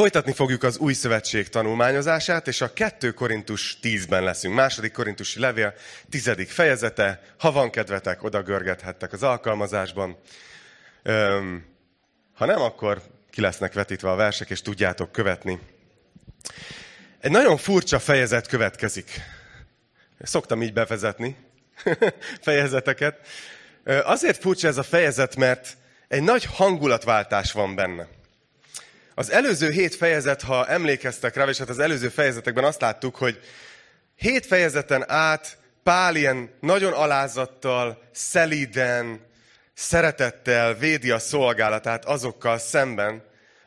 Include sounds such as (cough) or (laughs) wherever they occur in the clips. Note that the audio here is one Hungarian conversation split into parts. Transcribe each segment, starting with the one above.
Folytatni fogjuk az új szövetség tanulmányozását, és a 2 Korintus 10-ben leszünk. Második korintusi levél, tizedik fejezete. Ha van kedvetek, oda görgethettek az alkalmazásban. Öm, ha nem, akkor ki lesznek vetítve a versek, és tudjátok követni. Egy nagyon furcsa fejezet következik. Szoktam így bevezetni (laughs) fejezeteket. Azért furcsa ez a fejezet, mert egy nagy hangulatváltás van benne. Az előző hét fejezet, ha emlékeztek rá, és hát az előző fejezetekben azt láttuk, hogy hét fejezeten át Pál ilyen nagyon alázattal, szelíden, szeretettel védi a szolgálatát azokkal szemben,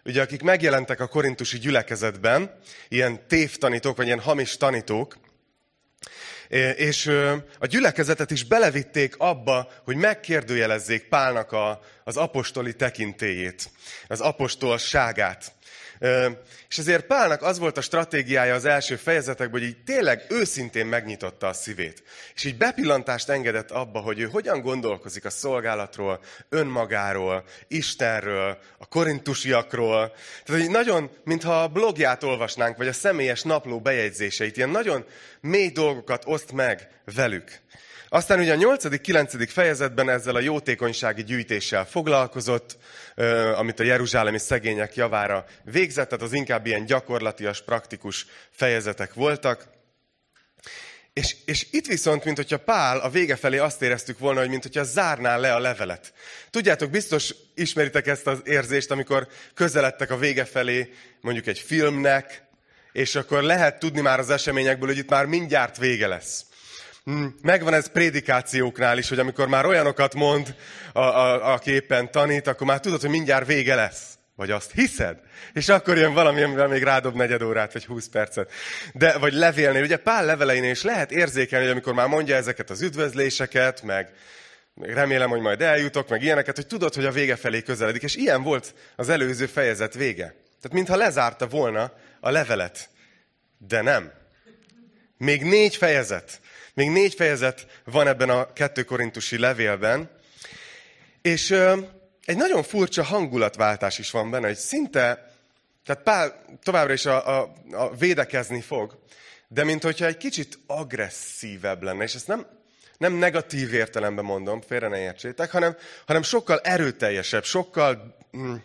ugye akik megjelentek a korintusi gyülekezetben, ilyen tévtanítók, vagy ilyen hamis tanítók, és a gyülekezetet is belevitték abba, hogy megkérdőjelezzék Pálnak a, az apostoli tekintélyét, az apostolságát. És ezért Pálnak az volt a stratégiája az első fejezetekben, hogy így tényleg őszintén megnyitotta a szívét. És így bepillantást engedett abba, hogy ő hogyan gondolkozik a szolgálatról, önmagáról, Istenről, a korintusiakról. Tehát hogy nagyon, mintha a blogját olvasnánk, vagy a személyes napló bejegyzéseit, ilyen nagyon mély dolgokat oszt meg velük. Aztán ugye a 8.-9. fejezetben ezzel a jótékonysági gyűjtéssel foglalkozott, amit a jeruzsálemi szegények javára végzett, tehát az inkább ilyen gyakorlatias, praktikus fejezetek voltak. És, és itt viszont, mint hogyha Pál a vége felé azt éreztük volna, hogy mint hogyha zárná le a levelet. Tudjátok, biztos ismeritek ezt az érzést, amikor közeledtek a vége felé mondjuk egy filmnek, és akkor lehet tudni már az eseményekből, hogy itt már mindjárt vége lesz. Hmm, megvan ez prédikációknál is, hogy amikor már olyanokat mond, a, a, aki éppen tanít, akkor már tudod, hogy mindjárt vége lesz. Vagy azt hiszed? És akkor jön valami, amivel még rádob negyed órát, vagy húsz percet. De, vagy levélnél, ugye Pál leveleinél is lehet érzékelni, hogy amikor már mondja ezeket az üdvözléseket, meg, meg remélem, hogy majd eljutok, meg ilyeneket, hogy tudod, hogy a vége felé közeledik. És ilyen volt az előző fejezet vége. Tehát mintha lezárta volna a levelet. De nem. Még négy fejezet. Még négy fejezet van ebben a kettő korintusi levélben, és ö, egy nagyon furcsa hangulatváltás is van benne, hogy szinte, tehát Pál továbbra is a, a, a védekezni fog, de mint hogyha egy kicsit agresszívebb lenne, és ezt nem, nem negatív értelemben mondom, félre ne értsétek, hanem, hanem sokkal erőteljesebb, sokkal hm,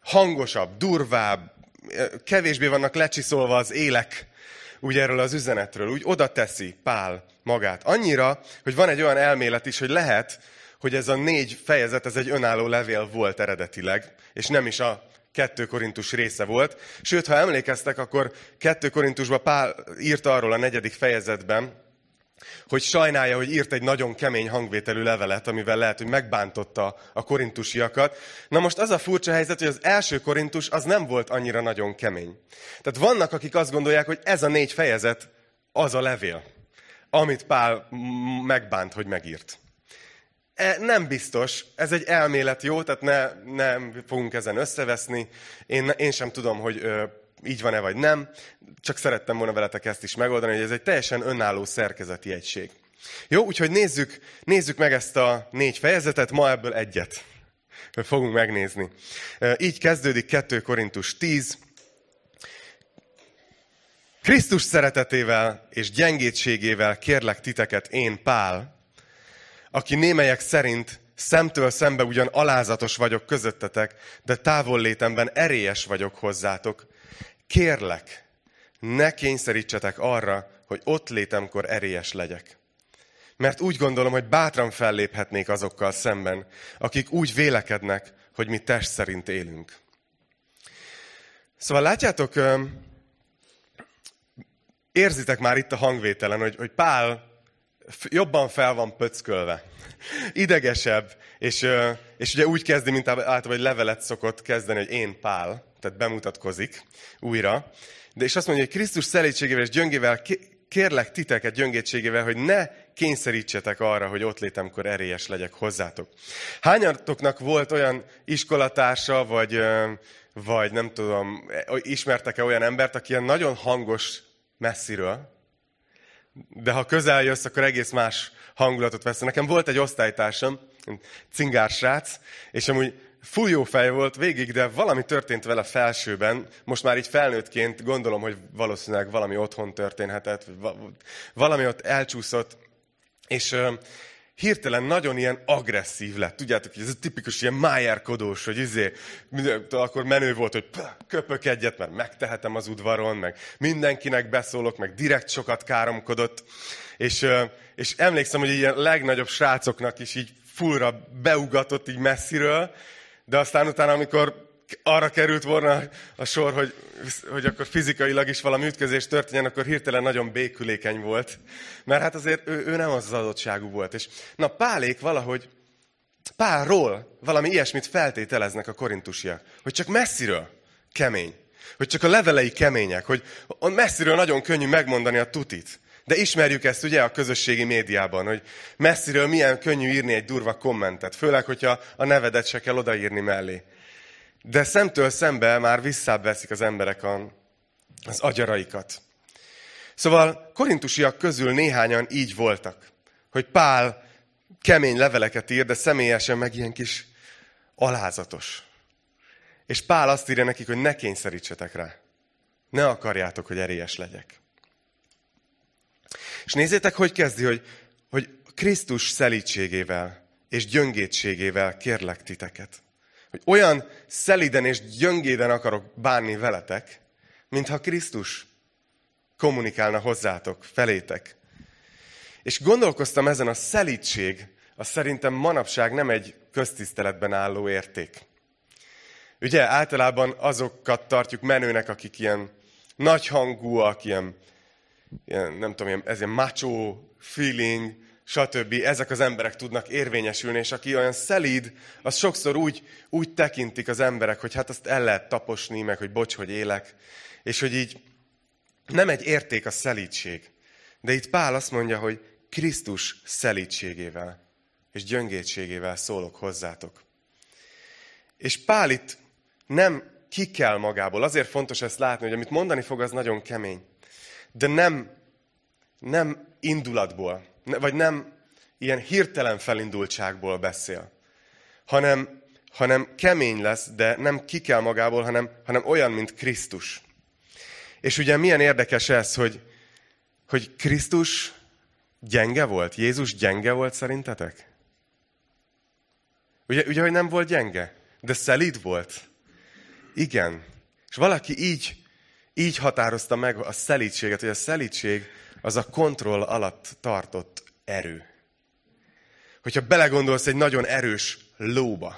hangosabb, durvább, kevésbé vannak lecsiszolva az élek úgy erről az üzenetről, úgy oda teszi Pál magát. Annyira, hogy van egy olyan elmélet is, hogy lehet, hogy ez a négy fejezet, ez egy önálló levél volt eredetileg, és nem is a kettő korintus része volt. Sőt, ha emlékeztek, akkor kettő korintusban Pál írt arról a negyedik fejezetben, hogy sajnálja, hogy írt egy nagyon kemény hangvételű levelet, amivel lehet, hogy megbántotta a korintusiakat. Na most az a furcsa helyzet, hogy az első korintus az nem volt annyira nagyon kemény. Tehát vannak, akik azt gondolják, hogy ez a négy fejezet az a levél, amit Pál megbánt, hogy megírt. E, nem biztos, ez egy elmélet, jó? Tehát ne, nem fogunk ezen összeveszni. Én, én sem tudom, hogy így van-e vagy nem. Csak szerettem volna veletek ezt is megoldani, hogy ez egy teljesen önálló szerkezeti egység. Jó, úgyhogy nézzük, nézzük meg ezt a négy fejezetet, ma ebből egyet fogunk megnézni. Így kezdődik 2 Korintus 10. Krisztus szeretetével és gyengétségével kérlek titeket én, Pál, aki némelyek szerint szemtől szembe ugyan alázatos vagyok közöttetek, de távollétemben erélyes vagyok hozzátok. Kérlek, ne kényszerítsetek arra, hogy ott létemkor erélyes legyek. Mert úgy gondolom, hogy bátran felléphetnék azokkal szemben, akik úgy vélekednek, hogy mi test szerint élünk. Szóval látjátok, érzitek már itt a hangvételen, hogy, hogy Pál jobban fel van pöckölve, (laughs) idegesebb, és, és ugye úgy kezdi, mint általában egy levelet szokott kezdeni, hogy én Pál, tehát bemutatkozik újra. De és azt mondja, hogy Krisztus szelítségével és gyöngével kérlek titeket gyöngétségével, hogy ne kényszerítsetek arra, hogy ott létemkor erélyes legyek hozzátok. Hányatoknak volt olyan iskolatársa, vagy, vagy nem tudom, ismertek-e olyan embert, aki ilyen nagyon hangos messziről, de ha közel jössz, akkor egész más hangulatot vesz. Nekem volt egy osztálytársam, cingár srác, és amúgy full jó fej volt végig, de valami történt vele felsőben. Most már így felnőttként gondolom, hogy valószínűleg valami otthon történhetett, valami ott elcsúszott, és hirtelen nagyon ilyen agresszív lett. Tudjátok, hogy ez a tipikus ilyen májárkodós, hogy izé, akkor menő volt, hogy köpök egyet, mert megtehetem az udvaron, meg mindenkinek beszólok, meg direkt sokat káromkodott. És, és emlékszem, hogy ilyen legnagyobb srácoknak is így fullra beugatott így messziről, de aztán utána, amikor arra került volna a sor, hogy, hogy akkor fizikailag is valami ütközés történjen, akkor hirtelen nagyon békülékeny volt. Mert hát azért ő, ő nem az az adottságú volt. És na Pálék valahogy, Pálról valami ilyesmit feltételeznek a korintusiak. Hogy csak messziről kemény. Hogy csak a levelei kemények. Hogy messziről nagyon könnyű megmondani a tutit. De ismerjük ezt ugye a közösségi médiában, hogy messziről milyen könnyű írni egy durva kommentet. Főleg, hogyha a nevedet se kell odaírni mellé. De szemtől szembe már visszább veszik az emberek a, az agyaraikat. Szóval korintusiak közül néhányan így voltak, hogy Pál kemény leveleket ír, de személyesen meg ilyen kis alázatos. És Pál azt írja nekik, hogy ne kényszerítsetek rá. Ne akarjátok, hogy erélyes legyek. És nézzétek, hogy kezdi, hogy, hogy Krisztus szelítségével és gyöngétségével kérlek titeket hogy olyan szeliden és gyöngéden akarok bánni veletek, mintha Krisztus kommunikálna hozzátok, felétek. És gondolkoztam ezen a szelítség, az szerintem manapság nem egy köztiszteletben álló érték. Ugye általában azokat tartjuk menőnek, akik ilyen nagyhangúak, ilyen, ilyen nem tudom, ez ilyen macho feeling, stb. Ezek az emberek tudnak érvényesülni, és aki olyan szelíd, az sokszor úgy, úgy tekintik az emberek, hogy hát azt el lehet taposni, meg hogy bocs, hogy élek, és hogy így nem egy érték a szelídség. De itt Pál azt mondja, hogy Krisztus szelítségével és gyöngétségével szólok hozzátok. És Pál itt nem ki kell magából. Azért fontos ezt látni, hogy amit mondani fog, az nagyon kemény. De nem, nem indulatból, vagy nem ilyen hirtelen felindultságból beszél, hanem, hanem kemény lesz, de nem ki kell magából, hanem, hanem olyan, mint Krisztus. És ugye milyen érdekes ez, hogy, hogy Krisztus gyenge volt? Jézus gyenge volt szerintetek? Ugye, ugye, hogy nem volt gyenge, de szelíd volt. Igen. És valaki így, így határozta meg a szelítséget, hogy a szelítség az a kontroll alatt tartott erő. Hogyha belegondolsz egy nagyon erős lóba,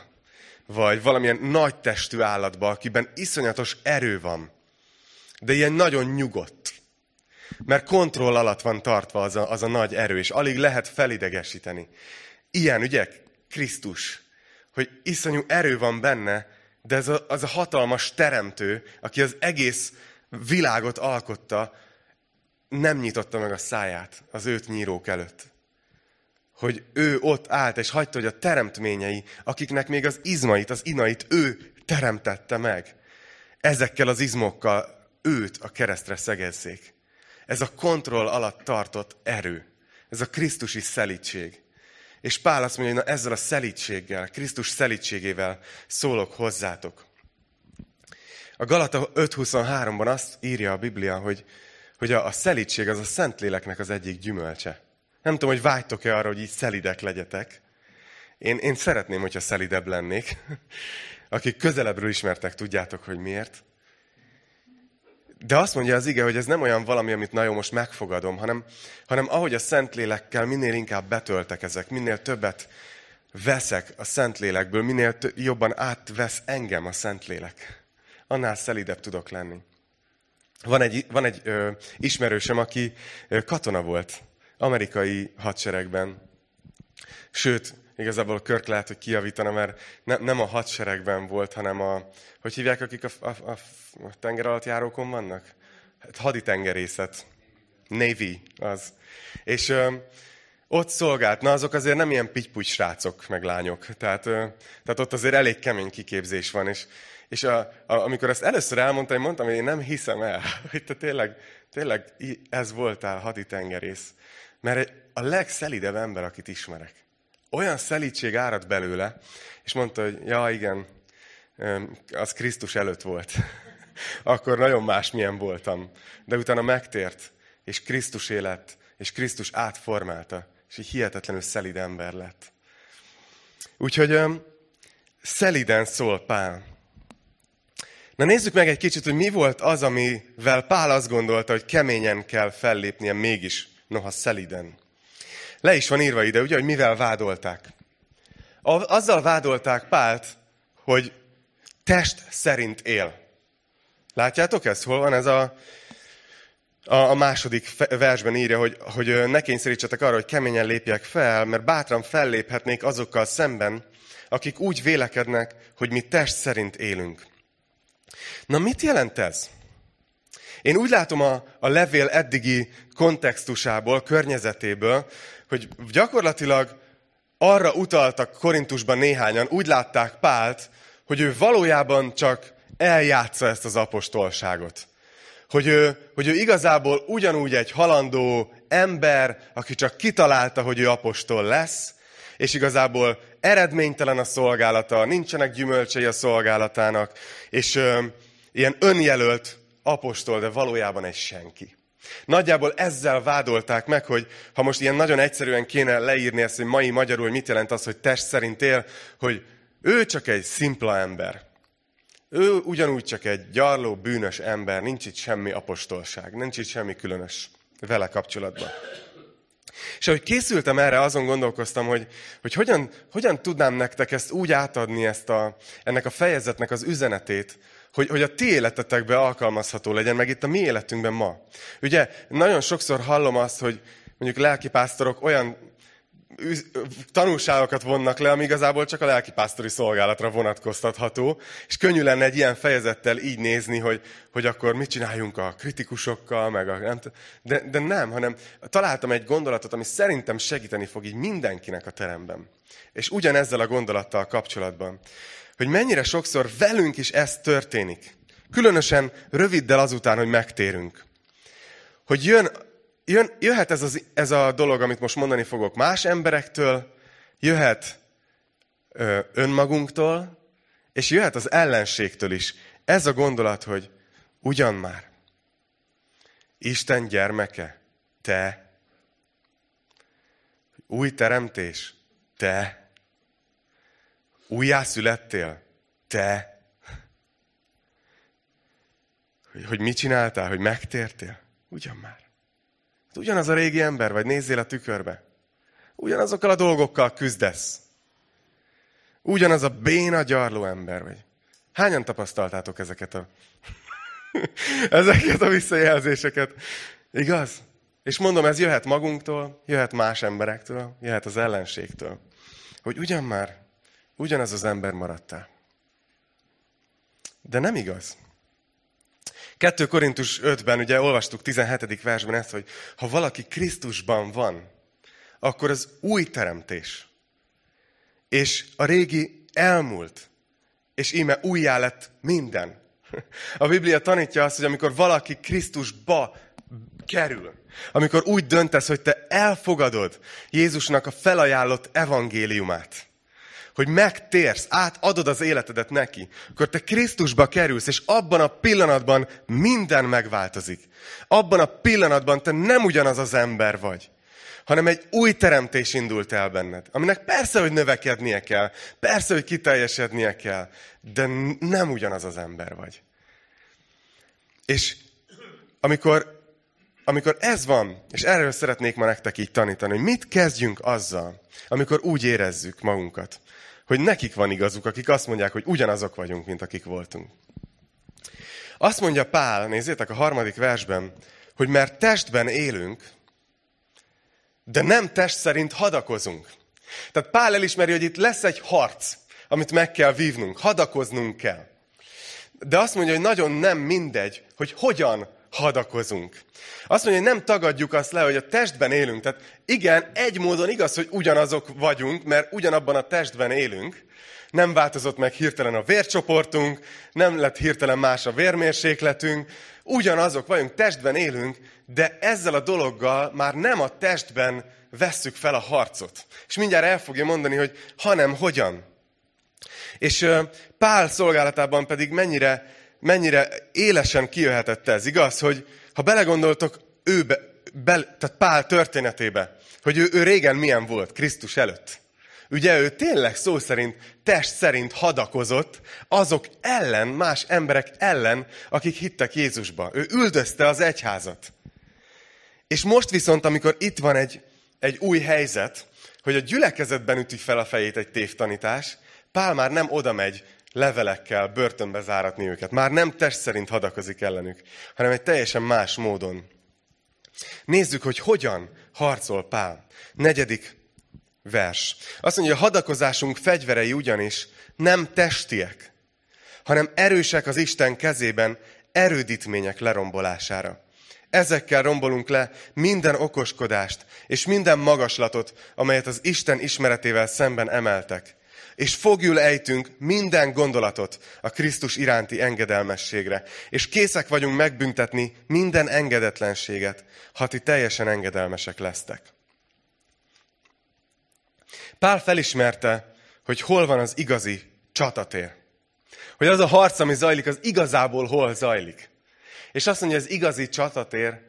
vagy valamilyen nagy testű állatba, akiben iszonyatos erő van, de ilyen nagyon nyugodt, mert kontroll alatt van tartva az a, az a nagy erő, és alig lehet felidegesíteni. Ilyen, ugye, Krisztus, hogy iszonyú erő van benne, de ez a, az a hatalmas teremtő, aki az egész világot alkotta, nem nyitotta meg a száját az őt nyírók előtt. Hogy ő ott állt, és hagyta, hogy a teremtményei, akiknek még az izmait, az inait ő teremtette meg, ezekkel az izmokkal őt a keresztre szegezzék. Ez a kontroll alatt tartott erő. Ez a Krisztusi szelítség. És Pál azt mondja, hogy na ezzel a szelítséggel, Krisztus szelítségével szólok hozzátok. A Galata 5.23-ban azt írja a Biblia, hogy hogy a, a szelítség az a Szentléleknek az egyik gyümölcse. Nem tudom, hogy vágytok-e arra, hogy így szelidek legyetek. Én, én szeretném, hogyha szelidebb lennék. (laughs) Akik közelebbről ismertek, tudjátok, hogy miért. De azt mondja az ige, hogy ez nem olyan valami, amit nagyon most megfogadom, hanem, hanem ahogy a Szentlélekkel minél inkább betöltek ezek, minél többet veszek a Szentlélekből, minél jobban átvesz engem a Szentlélek, annál szelidebb tudok lenni. Van egy, van egy ö, ismerősöm, aki ö, katona volt amerikai hadseregben. Sőt, igazából Körk lehet, hogy kijavítana, mert ne, nem a hadseregben volt, hanem a, hogy hívják, akik a, a, a, a tenger alatt járókon vannak? Hát haditengerészet. Navy az. És ö, ott szolgált. Na, azok azért nem ilyen pityputy srácok, meg lányok. Tehát, tehát ott azért elég kemény kiképzés van, és és a, a, amikor ezt először elmondtam, én mondtam, hogy én nem hiszem el, (laughs) hogy te tényleg, tényleg ez voltál haditengerész. Mert a legszelidebb ember, akit ismerek. Olyan szelítség árad belőle, és mondta, hogy ja, igen, az Krisztus előtt volt. (laughs) Akkor nagyon más milyen voltam. De utána megtért, és Krisztus élet, és Krisztus átformálta, és egy hihetetlenül szelid ember lett. Úgyhogy szeliden szól Pál. Na nézzük meg egy kicsit, hogy mi volt az, amivel Pál azt gondolta, hogy keményen kell fellépnie mégis, noha szeliden. Le is van írva ide, ugye, hogy mivel vádolták. Azzal vádolták Pált, hogy test szerint él. Látjátok ezt? Hol van ez a, a, második versben írja, hogy, hogy ne kényszerítsetek arra, hogy keményen lépjek fel, mert bátran felléphetnék azokkal szemben, akik úgy vélekednek, hogy mi test szerint élünk. Na mit jelent ez? Én úgy látom a, a levél eddigi kontextusából, környezetéből, hogy gyakorlatilag arra utaltak Korintusban néhányan, úgy látták Pált, hogy ő valójában csak eljátsza ezt az apostolságot. Hogy ő, hogy ő igazából ugyanúgy egy halandó ember, aki csak kitalálta, hogy ő apostol lesz, és igazából eredménytelen a szolgálata, nincsenek gyümölcsei a szolgálatának, és ö, ilyen önjelölt apostol, de valójában egy senki. Nagyjából ezzel vádolták meg, hogy ha most ilyen nagyon egyszerűen kéne leírni ezt, hogy mai magyarul mit jelent az, hogy test szerint él, hogy ő csak egy szimpla ember. Ő ugyanúgy csak egy gyarló, bűnös ember, nincs itt semmi apostolság, nincs itt semmi különös vele kapcsolatban. És ahogy készültem erre, azon gondolkoztam, hogy, hogy hogyan, hogyan tudnám nektek ezt úgy átadni, ezt a, ennek a fejezetnek az üzenetét, hogy, hogy a ti életetekben alkalmazható legyen, meg itt a mi életünkben ma. Ugye nagyon sokszor hallom azt, hogy mondjuk lelkipásztorok olyan tanulságokat vonnak le, ami igazából csak a lelkipásztori szolgálatra vonatkoztatható, és könnyű lenne egy ilyen fejezettel így nézni, hogy, hogy akkor mit csináljunk a kritikusokkal, meg a, nem, de, de nem, hanem találtam egy gondolatot, ami szerintem segíteni fog így mindenkinek a teremben. És ugyanezzel a gondolattal kapcsolatban, hogy mennyire sokszor velünk is ez történik. Különösen röviddel azután, hogy megtérünk. Hogy jön jön, jöhet ez, az, ez a dolog, amit most mondani fogok más emberektől, jöhet ö, önmagunktól, és jöhet az ellenségtől is. Ez a gondolat, hogy ugyan már, Isten gyermeke, te, új teremtés, te, újjászülettél, te, hogy, hogy mit csináltál, hogy megtértél, ugyan már. Ugyanaz a régi ember vagy, nézzél a tükörbe. Ugyanazokkal a dolgokkal küzdesz. Ugyanaz a béna gyarló ember vagy. Hányan tapasztaltátok ezeket a, (laughs) ezeket a visszajelzéseket? Igaz? És mondom, ez jöhet magunktól, jöhet más emberektől, jöhet az ellenségtől. Hogy ugyan már, ugyanaz az ember maradtál. De nem igaz. 2 Korintus 5-ben ugye olvastuk 17. versben ezt, hogy ha valaki Krisztusban van, akkor az új teremtés. És a régi elmúlt. És íme újjá lett minden. A Biblia tanítja azt, hogy amikor valaki Krisztusba kerül, amikor úgy döntesz, hogy te elfogadod Jézusnak a felajánlott evangéliumát, hogy megtérsz, átadod az életedet neki, akkor te Krisztusba kerülsz, és abban a pillanatban minden megváltozik. Abban a pillanatban te nem ugyanaz az ember vagy, hanem egy új teremtés indult el benned, aminek persze, hogy növekednie kell, persze, hogy kiteljesednie kell, de nem ugyanaz az ember vagy. És amikor, amikor ez van, és erről szeretnék ma nektek így tanítani, hogy mit kezdjünk azzal, amikor úgy érezzük magunkat, hogy nekik van igazuk, akik azt mondják, hogy ugyanazok vagyunk, mint akik voltunk. Azt mondja Pál, nézzétek a harmadik versben, hogy mert testben élünk, de nem test szerint hadakozunk. Tehát Pál elismeri, hogy itt lesz egy harc, amit meg kell vívnunk, hadakoznunk kell. De azt mondja, hogy nagyon nem mindegy, hogy hogyan hadakozunk. Azt mondja, hogy nem tagadjuk azt le, hogy a testben élünk. Tehát igen, egy módon igaz, hogy ugyanazok vagyunk, mert ugyanabban a testben élünk. Nem változott meg hirtelen a vércsoportunk, nem lett hirtelen más a vérmérsékletünk. Ugyanazok vagyunk, testben élünk, de ezzel a dologgal már nem a testben vesszük fel a harcot. És mindjárt el fogja mondani, hogy hanem hogyan. És Pál szolgálatában pedig mennyire, mennyire élesen kijöhetett ez, igaz? Hogy ha belegondoltok őbe, be, tehát Pál történetébe, hogy ő, ő régen milyen volt Krisztus előtt. Ugye ő tényleg szó szerint, test szerint hadakozott azok ellen, más emberek ellen, akik hittek Jézusba. Ő üldözte az egyházat. És most viszont, amikor itt van egy, egy új helyzet, hogy a gyülekezetben üti fel a fejét egy tévtanítás, Pál már nem oda megy levelekkel börtönbe záratni őket. Már nem test szerint hadakozik ellenük, hanem egy teljesen más módon. Nézzük, hogy hogyan harcol Pál. Negyedik vers. Azt mondja, a hadakozásunk fegyverei ugyanis nem testiek, hanem erősek az Isten kezében erődítmények lerombolására. Ezekkel rombolunk le minden okoskodást és minden magaslatot, amelyet az Isten ismeretével szemben emeltek. És fogjul ejtünk minden gondolatot a Krisztus iránti engedelmességre. És készek vagyunk megbüntetni minden engedetlenséget, ha ti teljesen engedelmesek lesztek. Pál felismerte, hogy hol van az igazi csatatér. Hogy az a harc, ami zajlik, az igazából hol zajlik. És azt mondja, hogy az igazi csatatér,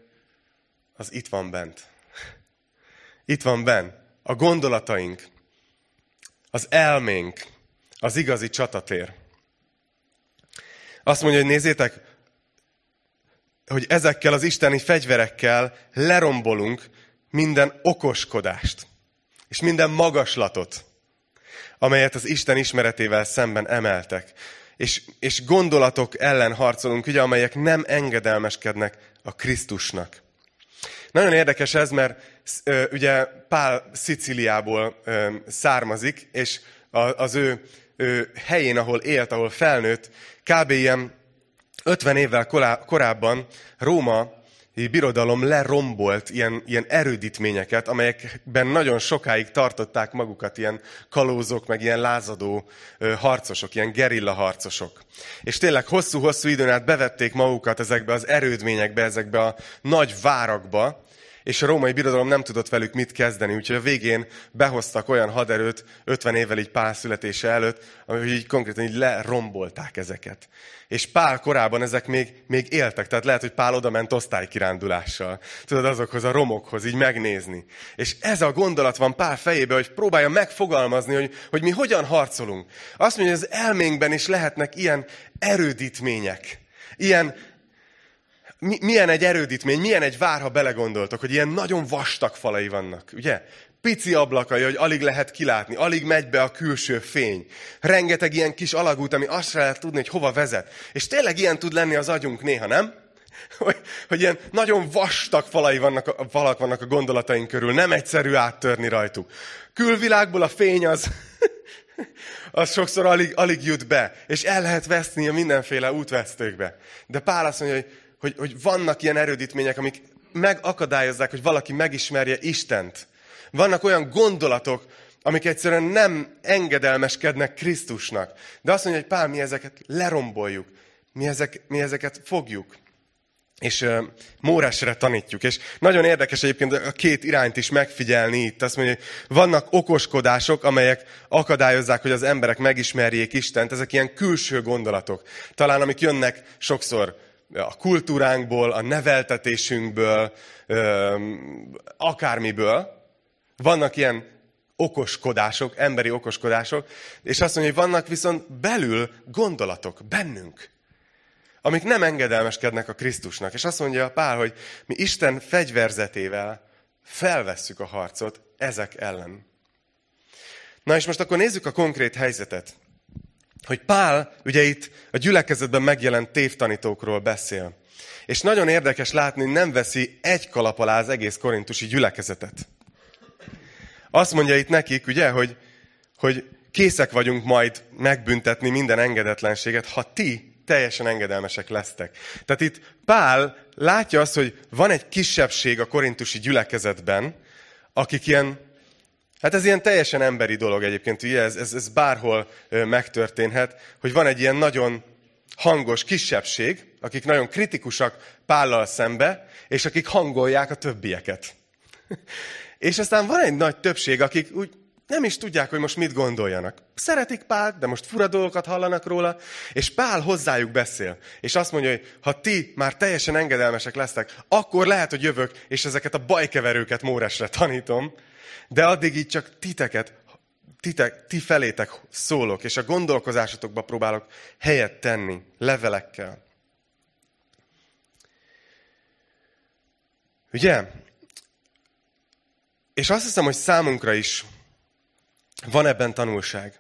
az itt van bent. Itt van bent. A gondolataink, az elménk, az igazi csatatér. Azt mondja, hogy nézzétek, hogy ezekkel az isteni fegyverekkel lerombolunk minden okoskodást, és minden magaslatot, amelyet az Isten ismeretével szemben emeltek és, és gondolatok ellen harcolunk, ugye, amelyek nem engedelmeskednek a Krisztusnak. Nagyon érdekes ez, mert ugye Pál Sziciliából származik, és az ő, ő helyén, ahol élt, ahol felnőtt, kb. ilyen 50 évvel korábban Róma birodalom lerombolt ilyen, ilyen erődítményeket, amelyekben nagyon sokáig tartották magukat ilyen kalózok, meg ilyen lázadó harcosok, ilyen gerilla harcosok. És tényleg hosszú-hosszú időn át bevették magukat ezekbe az erődményekbe, ezekbe a nagy várakba, és a római birodalom nem tudott velük mit kezdeni, úgyhogy a végén behoztak olyan haderőt 50 évvel így Pál születése előtt, hogy így konkrétan így lerombolták ezeket. És Pál korában ezek még, még éltek, tehát lehet, hogy Pál oda ment osztálykirándulással. Tudod, azokhoz a romokhoz így megnézni. És ez a gondolat van Pál fejébe, hogy próbálja megfogalmazni, hogy, hogy mi hogyan harcolunk. Azt mondja, hogy az elménkben is lehetnek ilyen erődítmények, ilyen milyen egy erődítmény, milyen egy vár, ha belegondoltok, hogy ilyen nagyon vastag falai vannak, ugye? Pici ablakai, hogy alig lehet kilátni, alig megy be a külső fény. Rengeteg ilyen kis alagút, ami azt se lehet tudni, hogy hova vezet. És tényleg ilyen tud lenni az agyunk néha, nem? (laughs) Hogy, hogy ilyen nagyon vastag falai vannak, falak vannak a gondolataink körül, nem egyszerű áttörni rajtuk. Külvilágból a fény az, (laughs) az sokszor alig, alig jut be, és el lehet veszni a mindenféle útvesztőkbe. De Pál azt mondja, hogy hogy, hogy vannak ilyen erődítmények, amik megakadályozzák, hogy valaki megismerje Istent. Vannak olyan gondolatok, amik egyszerűen nem engedelmeskednek Krisztusnak. De azt mondja, hogy Pál, mi ezeket leromboljuk, mi, ezek, mi ezeket fogjuk. És uh, Móresre tanítjuk. És nagyon érdekes egyébként a két irányt is megfigyelni itt. Azt mondja, hogy vannak okoskodások, amelyek akadályozzák, hogy az emberek megismerjék Istent. Ezek ilyen külső gondolatok. Talán amik jönnek sokszor a kultúránkból, a neveltetésünkből, akármiből. Vannak ilyen okoskodások, emberi okoskodások, és azt mondja, hogy vannak viszont belül gondolatok, bennünk, amik nem engedelmeskednek a Krisztusnak. És azt mondja Pál, hogy mi Isten fegyverzetével felvesszük a harcot ezek ellen. Na és most akkor nézzük a konkrét helyzetet hogy Pál ugye itt a gyülekezetben megjelent tévtanítókról beszél. És nagyon érdekes látni, nem veszi egy kalap alá az egész korintusi gyülekezetet. Azt mondja itt nekik, ugye, hogy, hogy készek vagyunk majd megbüntetni minden engedetlenséget, ha ti teljesen engedelmesek lesztek. Tehát itt Pál látja azt, hogy van egy kisebbség a korintusi gyülekezetben, akik ilyen Hát ez ilyen teljesen emberi dolog egyébként, ugye ez, ez, ez bárhol megtörténhet, hogy van egy ilyen nagyon hangos kisebbség, akik nagyon kritikusak Pállal szembe, és akik hangolják a többieket. (laughs) és aztán van egy nagy többség, akik úgy nem is tudják, hogy most mit gondoljanak. Szeretik Pált, de most fura dolgokat hallanak róla, és Pál hozzájuk beszél. És azt mondja, hogy ha ti már teljesen engedelmesek lesztek, akkor lehet, hogy jövök, és ezeket a bajkeverőket Móresre tanítom, de addig így csak titeket, titek, ti felétek szólok, és a gondolkozásotokba próbálok helyet tenni levelekkel. Ugye? És azt hiszem, hogy számunkra is van ebben tanulság.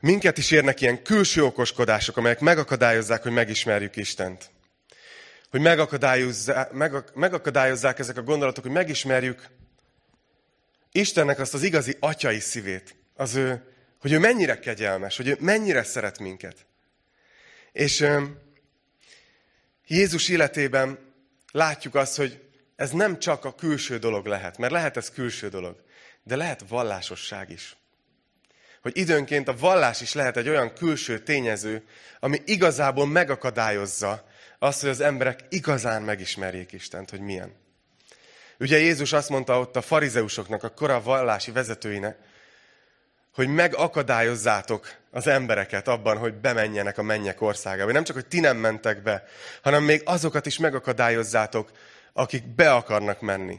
Minket is érnek ilyen külső okoskodások, amelyek megakadályozzák, hogy megismerjük Istent. Hogy megakadályozzák, megakadályozzák ezek a gondolatok, hogy megismerjük Istennek azt az igazi atyai szívét. Az ő, hogy ő mennyire kegyelmes, hogy ő mennyire szeret minket. És Jézus életében látjuk azt, hogy ez nem csak a külső dolog lehet, mert lehet ez külső dolog, de lehet vallásosság is. Hogy időnként a vallás is lehet egy olyan külső tényező, ami igazából megakadályozza azt, hogy az emberek igazán megismerjék Istent, hogy milyen. Ugye Jézus azt mondta ott a farizeusoknak, a kora vallási vezetőinek, hogy megakadályozzátok az embereket abban, hogy bemenjenek a mennyek országába. Nem csak, hogy ti nem mentek be, hanem még azokat is megakadályozzátok, akik be akarnak menni.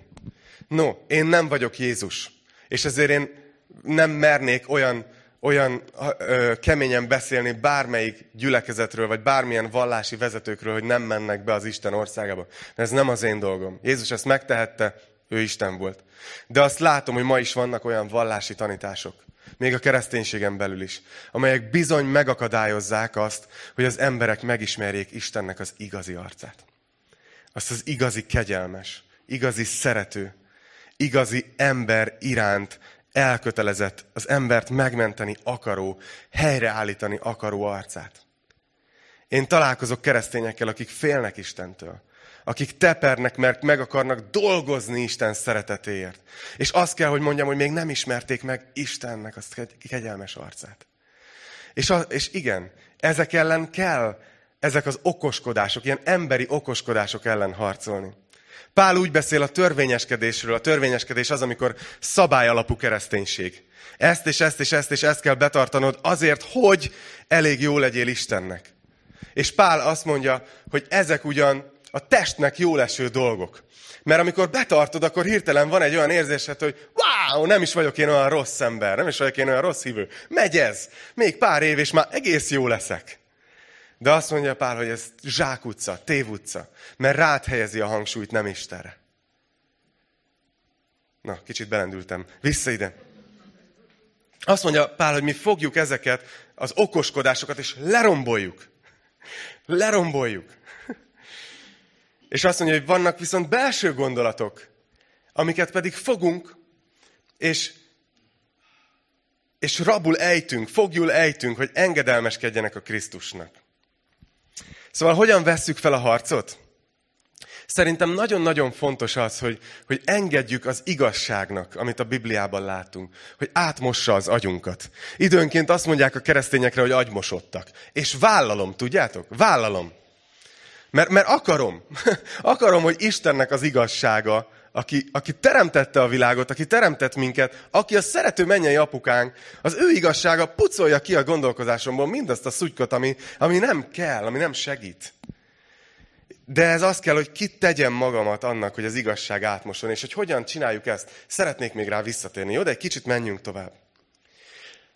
No, én nem vagyok Jézus, és ezért én nem mernék olyan, olyan ö, keményen beszélni bármelyik gyülekezetről, vagy bármilyen vallási vezetőkről, hogy nem mennek be az Isten országába. De ez nem az én dolgom. Jézus ezt megtehette, ő Isten volt. De azt látom, hogy ma is vannak olyan vallási tanítások, még a kereszténységen belül is, amelyek bizony megakadályozzák azt, hogy az emberek megismerjék Istennek az igazi arcát. Azt az igazi kegyelmes, igazi szerető, igazi ember iránt elkötelezett, az embert megmenteni akaró, helyreállítani akaró arcát. Én találkozok keresztényekkel, akik félnek Istentől. Akik tepernek, mert meg akarnak dolgozni Isten szeretetéért. És azt kell, hogy mondjam, hogy még nem ismerték meg Istennek azt kegyelmes arcát. És, a, és igen, ezek ellen kell, ezek az okoskodások, ilyen emberi okoskodások ellen harcolni. Pál úgy beszél a törvényeskedésről. A törvényeskedés az, amikor szabályalapú kereszténység. Ezt és ezt és ezt és ezt kell betartanod azért, hogy elég jó legyél Istennek. És Pál azt mondja, hogy ezek ugyan a testnek jó leső dolgok. Mert amikor betartod, akkor hirtelen van egy olyan érzésed, hogy wow, nem is vagyok én olyan rossz ember, nem is vagyok én olyan rossz hívő. Megy ez. Még pár év, és már egész jó leszek. De azt mondja Pál, hogy ez zsákutca, tévutca, mert rád helyezi a hangsúlyt, nem Istenre. Na, kicsit belendültem. Vissza ide. Azt mondja Pál, hogy mi fogjuk ezeket, az okoskodásokat, és leromboljuk. Leromboljuk. És azt mondja, hogy vannak viszont belső gondolatok, amiket pedig fogunk, és, és rabul ejtünk, fogjul ejtünk, hogy engedelmeskedjenek a Krisztusnak. Szóval hogyan vesszük fel a harcot? Szerintem nagyon-nagyon fontos az, hogy, hogy engedjük az igazságnak, amit a Bibliában látunk, hogy átmossa az agyunkat. Időnként azt mondják a keresztényekre, hogy agymosodtak. És vállalom, tudjátok? Vállalom. Mert, mert akarom. (laughs) akarom, hogy Istennek az igazsága, aki, aki teremtette a világot, aki teremtett minket, aki a szerető mennyei apukánk, az ő igazsága pucolja ki a gondolkozásomból mindazt a szutykot, ami, ami nem kell, ami nem segít. De ez azt kell, hogy kit tegyem magamat annak, hogy az igazság átmoson, és hogy hogyan csináljuk ezt. Szeretnék még rá visszatérni. Jó, de egy kicsit menjünk tovább.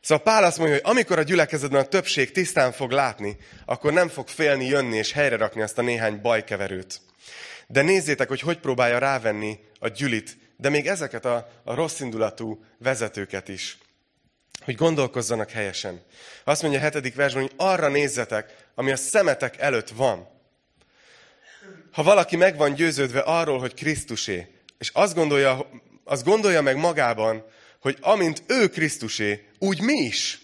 Szóval Pál azt mondja, hogy amikor a gyülekezetben a többség tisztán fog látni, akkor nem fog félni jönni és helyre rakni azt a néhány bajkeverőt. De nézzétek, hogy hogy próbálja rávenni a gyülit, de még ezeket a, a rosszindulatú vezetőket is, hogy gondolkozzanak helyesen. Azt mondja a hetedik versben, hogy arra nézzetek, ami a szemetek előtt van. Ha valaki meg van győződve arról, hogy Krisztusé, és azt gondolja, azt gondolja meg magában, hogy amint ő Krisztusé, úgy mi is.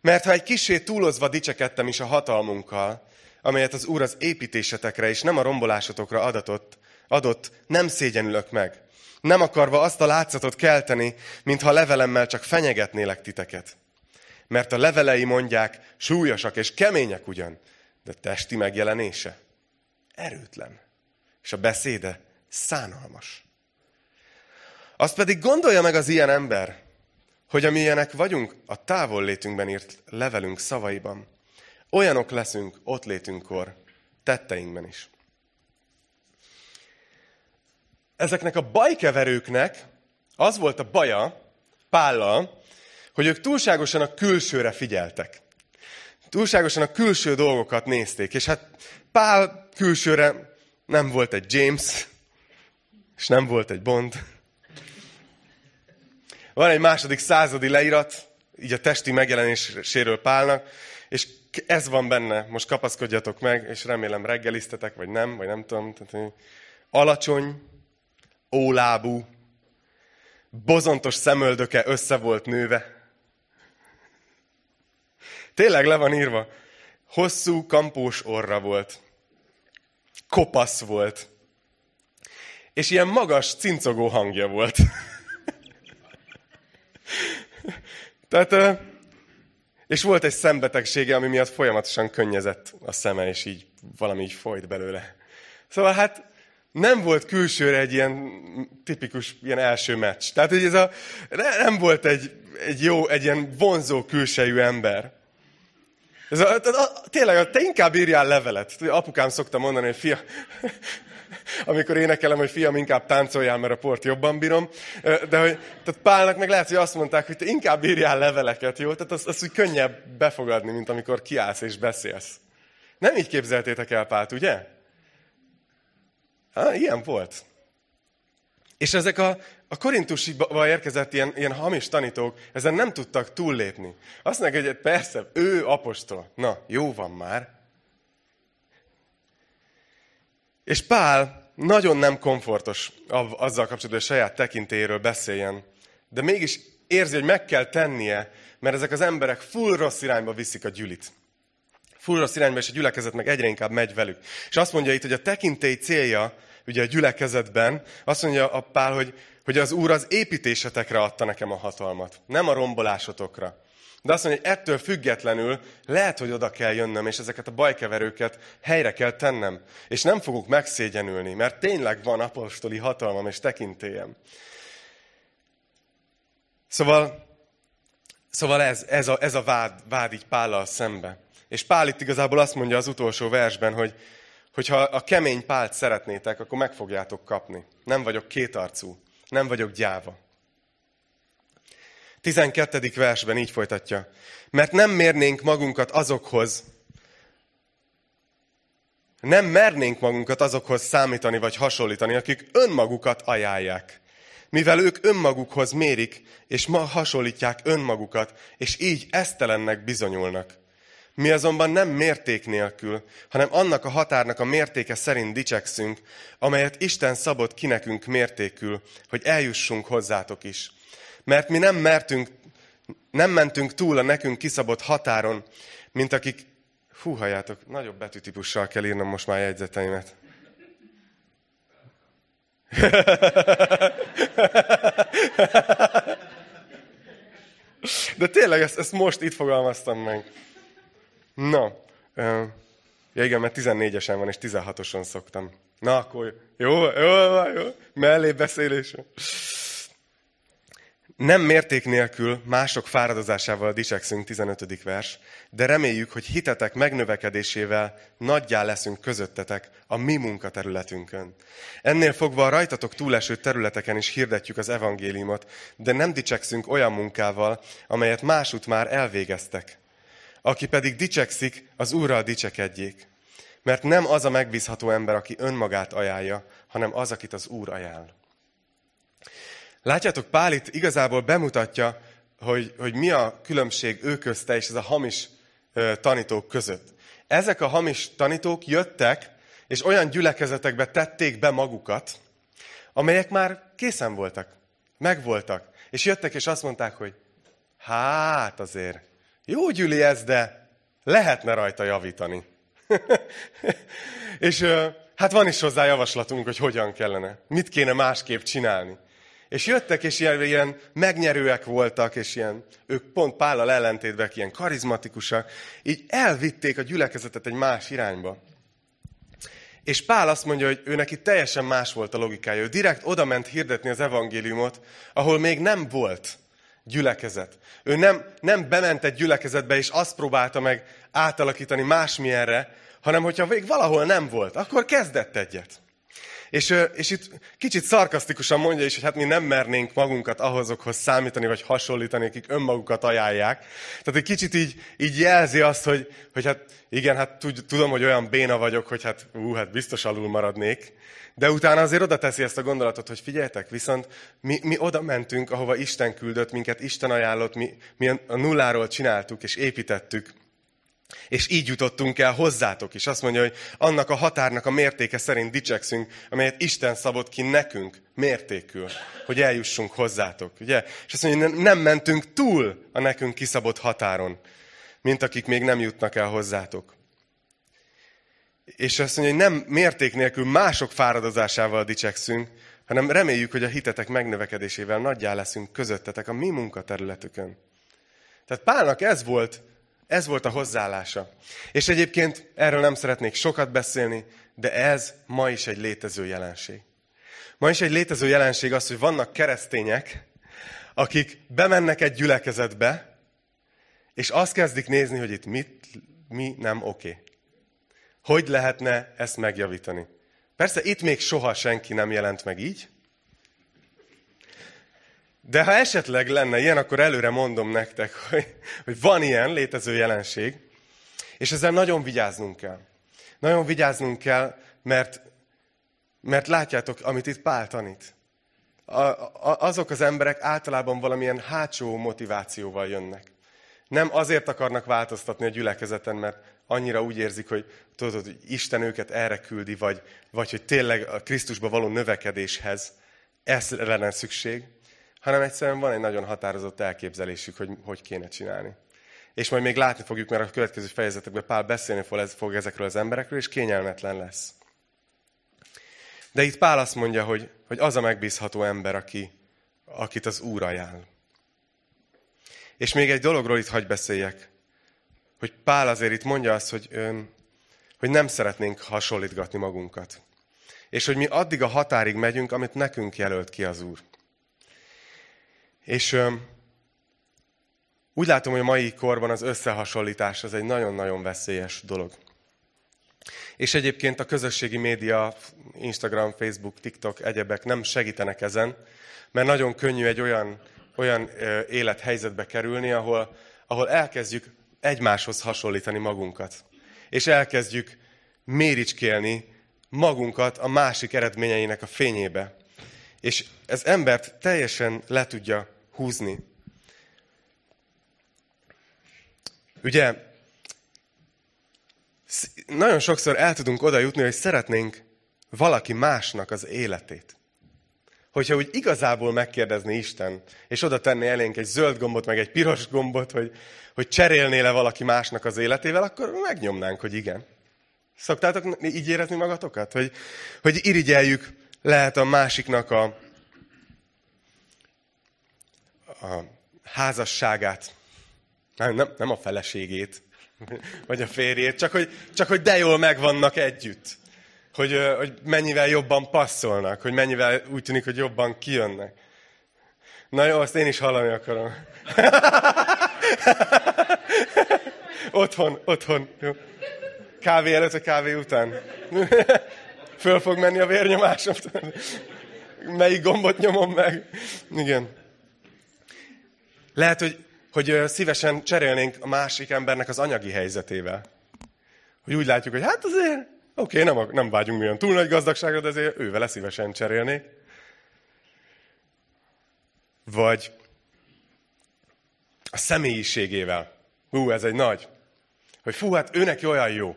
Mert ha egy kisé túlozva dicsekedtem is a hatalmunkkal, amelyet az Úr az építésetekre és nem a rombolásotokra adatott, adott, nem szégyenülök meg. Nem akarva azt a látszatot kelteni, mintha levelemmel csak fenyegetnélek titeket. Mert a levelei mondják, súlyosak és kemények ugyan, de testi megjelenése erőtlen. És a beszéde szánalmas. Azt pedig gondolja meg az ilyen ember, hogy amilyenek vagyunk a távol létünkben írt levelünk szavaiban, olyanok leszünk ott létünkkor, tetteinkben is. Ezeknek a bajkeverőknek az volt a baja Pállal, hogy ők túlságosan a külsőre figyeltek. Túlságosan a külső dolgokat nézték. És hát Pál külsőre nem volt egy James, és nem volt egy Bond. Van egy második századi leírat, így a testi megjelenéséről Pálnak, és ez van benne, most kapaszkodjatok meg, és remélem reggeliztetek, vagy nem, vagy nem tudom. Tehát, alacsony, ólábú, bozontos szemöldöke össze volt nőve. Tényleg le van írva. Hosszú, kampós orra volt. Kopasz volt. És ilyen magas, cincogó hangja volt. (laughs) Tehát, és volt egy szembetegsége, ami miatt folyamatosan könnyezett a szeme, és így valami így folyt belőle. Szóval hát nem volt külsőre egy ilyen tipikus ilyen első meccs. Tehát, hogy ez a, nem volt egy, egy jó, egy ilyen vonzó külsejű ember. Ez a, a, tényleg, te inkább írjál levelet. Apukám szokta mondani, hogy fia, amikor énekelem, hogy fiam, inkább táncoljál, mert a port jobban bírom. De hogy, tehát Pálnak meg lehet, hogy azt mondták, hogy te inkább írjál leveleket, jó? Tehát az, az úgy könnyebb befogadni, mint amikor kiállsz és beszélsz. Nem így képzeltétek el Pált, ugye? Ha, ilyen volt. És ezek a, a korintusiba érkezett ilyen, ilyen hamis tanítók, ezen nem tudtak túllépni. Azt mondják, hogy persze, ő apostol. Na, jó van már. És Pál nagyon nem komfortos azzal kapcsolatban, hogy saját tekintélyéről beszéljen, de mégis érzi, hogy meg kell tennie, mert ezek az emberek full rossz irányba viszik a gyülit. Full rossz irányba, és a gyülekezet meg egyre inkább megy velük. És azt mondja itt, hogy a tekintély célja, ugye a gyülekezetben, azt mondja a Pál, hogy, hogy az Úr az építésetekre adta nekem a hatalmat, nem a rombolásotokra. De azt mondja, hogy ettől függetlenül lehet, hogy oda kell jönnöm, és ezeket a bajkeverőket helyre kell tennem. És nem fogok megszégyenülni, mert tényleg van apostoli hatalmam és tekintélyem. Szóval, szóval ez, ez, a, ez a vád, vád így Pállal szembe. És Pál itt igazából azt mondja az utolsó versben, hogy hogyha a kemény pált szeretnétek, akkor meg fogjátok kapni. Nem vagyok kétarcú, nem vagyok gyáva. 12. versben így folytatja. Mert nem mérnénk magunkat azokhoz, nem mernénk magunkat azokhoz számítani vagy hasonlítani, akik önmagukat ajánlják. Mivel ők önmagukhoz mérik, és ma hasonlítják önmagukat, és így esztelennek bizonyulnak. Mi azonban nem mérték nélkül, hanem annak a határnak a mértéke szerint dicsekszünk, amelyet Isten szabott ki nekünk mértékül, hogy eljussunk hozzátok is. Mert mi nem mertünk, nem mentünk túl a nekünk kiszabott határon, mint akik... Hú, halljátok, nagyobb betűtípussal kell írnom most már jegyzeteimet. De tényleg, ezt, ezt most itt fogalmaztam meg. Na, ja igen, mert 14-esen van, és 16-oson szoktam. Na, akkor jó, jó, jó, mellé beszélés. Nem mérték nélkül mások fáradozásával dicsekszünk, 15. vers, de reméljük, hogy hitetek megnövekedésével nagyjá leszünk közöttetek a mi munkaterületünkön. Ennél fogva a rajtatok túleső területeken is hirdetjük az evangéliumot, de nem dicsekszünk olyan munkával, amelyet másút már elvégeztek. Aki pedig dicsekszik, az Úrral dicsekedjék. Mert nem az a megbízható ember, aki önmagát ajánlja, hanem az, akit az Úr ajánl. Látjátok, Pál itt igazából bemutatja, hogy, hogy mi a különbség ő közte és ez a hamis tanítók között. Ezek a hamis tanítók jöttek, és olyan gyülekezetekbe tették be magukat, amelyek már készen voltak, megvoltak. És jöttek, és azt mondták, hogy hát azért, jó gyüli ez, de lehetne rajta javítani. (laughs) és hát van is hozzá javaslatunk, hogy hogyan kellene, mit kéne másképp csinálni. És jöttek, és ilyen, ilyen megnyerőek voltak, és ilyen, ők pont Pállal ellentétben ilyen karizmatikusak, így elvitték a gyülekezetet egy más irányba. És Pál azt mondja, hogy ő neki teljesen más volt a logikája. Ő direkt oda ment hirdetni az evangéliumot, ahol még nem volt gyülekezet. Ő nem, nem bement egy gyülekezetbe, és azt próbálta meg átalakítani másmilyenre, hanem hogyha még valahol nem volt, akkor kezdett egyet. És, és itt kicsit szarkasztikusan mondja is, hogy hát mi nem mernénk magunkat ahhozokhoz számítani, vagy hasonlítani, akik önmagukat ajánlják. Tehát egy kicsit így, így jelzi azt, hogy, hogy hát igen, hát tudom, hogy olyan béna vagyok, hogy hát, ú, hát biztos alul maradnék. De utána azért oda teszi ezt a gondolatot, hogy figyeljetek, viszont mi, mi oda mentünk, ahova Isten küldött minket, Isten ajánlott, mi, mi a nulláról csináltuk és építettük. És így jutottunk el hozzátok is. Azt mondja, hogy annak a határnak a mértéke szerint dicsekszünk, amelyet Isten szabott ki nekünk mértékül, hogy eljussunk hozzátok. Ugye? És azt mondja, hogy nem mentünk túl a nekünk kiszabott határon, mint akik még nem jutnak el hozzátok. És azt mondja, hogy nem mérték nélkül mások fáradozásával dicsekszünk, hanem reméljük, hogy a hitetek megnövekedésével nagyjá leszünk közöttetek a mi munkaterületükön. Tehát Pálnak ez volt ez volt a hozzáállása. És egyébként erről nem szeretnék sokat beszélni, de ez ma is egy létező jelenség. Ma is egy létező jelenség az, hogy vannak keresztények, akik bemennek egy gyülekezetbe, és azt kezdik nézni, hogy itt mit, mi nem oké. Hogy lehetne ezt megjavítani? Persze itt még soha senki nem jelent meg így, de ha esetleg lenne ilyen, akkor előre mondom nektek, (laughs) hogy, hogy van ilyen létező jelenség, és ezzel nagyon vigyáznunk kell. Nagyon vigyáznunk kell, mert, mert látjátok, amit itt Pál tanít. A, a, azok az emberek általában valamilyen hátsó motivációval jönnek. Nem azért akarnak változtatni a gyülekezeten, mert annyira úgy érzik, hogy tudod, hogy Isten őket erre küldi, vagy, vagy hogy tényleg a Krisztusba való növekedéshez ez lenne szükség, hanem egyszerűen van egy nagyon határozott elképzelésük, hogy hogy kéne csinálni. És majd még látni fogjuk, mert a következő fejezetekben Pál beszélni fog ezekről az emberekről, és kényelmetlen lesz. De itt Pál azt mondja, hogy, hogy az a megbízható ember, aki, akit az Úr ajánl. És még egy dologról itt hagy beszéljek, hogy Pál azért itt mondja azt, hogy, hogy nem szeretnénk hasonlítgatni magunkat. És hogy mi addig a határig megyünk, amit nekünk jelölt ki az Úr. És úgy látom, hogy a mai korban az összehasonlítás az egy nagyon-nagyon veszélyes dolog. És egyébként a közösségi média, Instagram, Facebook, TikTok, egyebek nem segítenek ezen, mert nagyon könnyű egy olyan, olyan élethelyzetbe kerülni, ahol, ahol elkezdjük egymáshoz hasonlítani magunkat. És elkezdjük méricskélni magunkat a másik eredményeinek a fényébe. És ez embert teljesen le tudja húzni. Ugye, nagyon sokszor el tudunk oda jutni, hogy szeretnénk valaki másnak az életét. Hogyha úgy igazából megkérdezni Isten, és oda tenni elénk egy zöld gombot, meg egy piros gombot, hogy, hogy cserélnél-e valaki másnak az életével, akkor megnyomnánk, hogy igen. Szoktátok így érezni magatokat? Hogy, hogy irigyeljük lehet a másiknak a, a házasságát, nem, nem, nem a feleségét, vagy a férjét, csak hogy, csak hogy de jól megvannak együtt. Hogy, hogy mennyivel jobban passzolnak, hogy mennyivel úgy tűnik, hogy jobban kijönnek. Na jó, azt én is hallani akarom. (laughs) otthon, otthon. Jó. Kávé előtt, vagy kávé után? Föl fog menni a vérnyomásom. Melyik gombot nyomom meg? Igen. Lehet, hogy, hogy szívesen cserélnénk a másik embernek az anyagi helyzetével. Hogy úgy látjuk, hogy hát azért, oké, okay, nem, nem vágyunk olyan túl nagy gazdagságra, de azért ővele szívesen cserélnék. Vagy a személyiségével. Hú, ez egy nagy. Hogy fú, hát őnek olyan jó.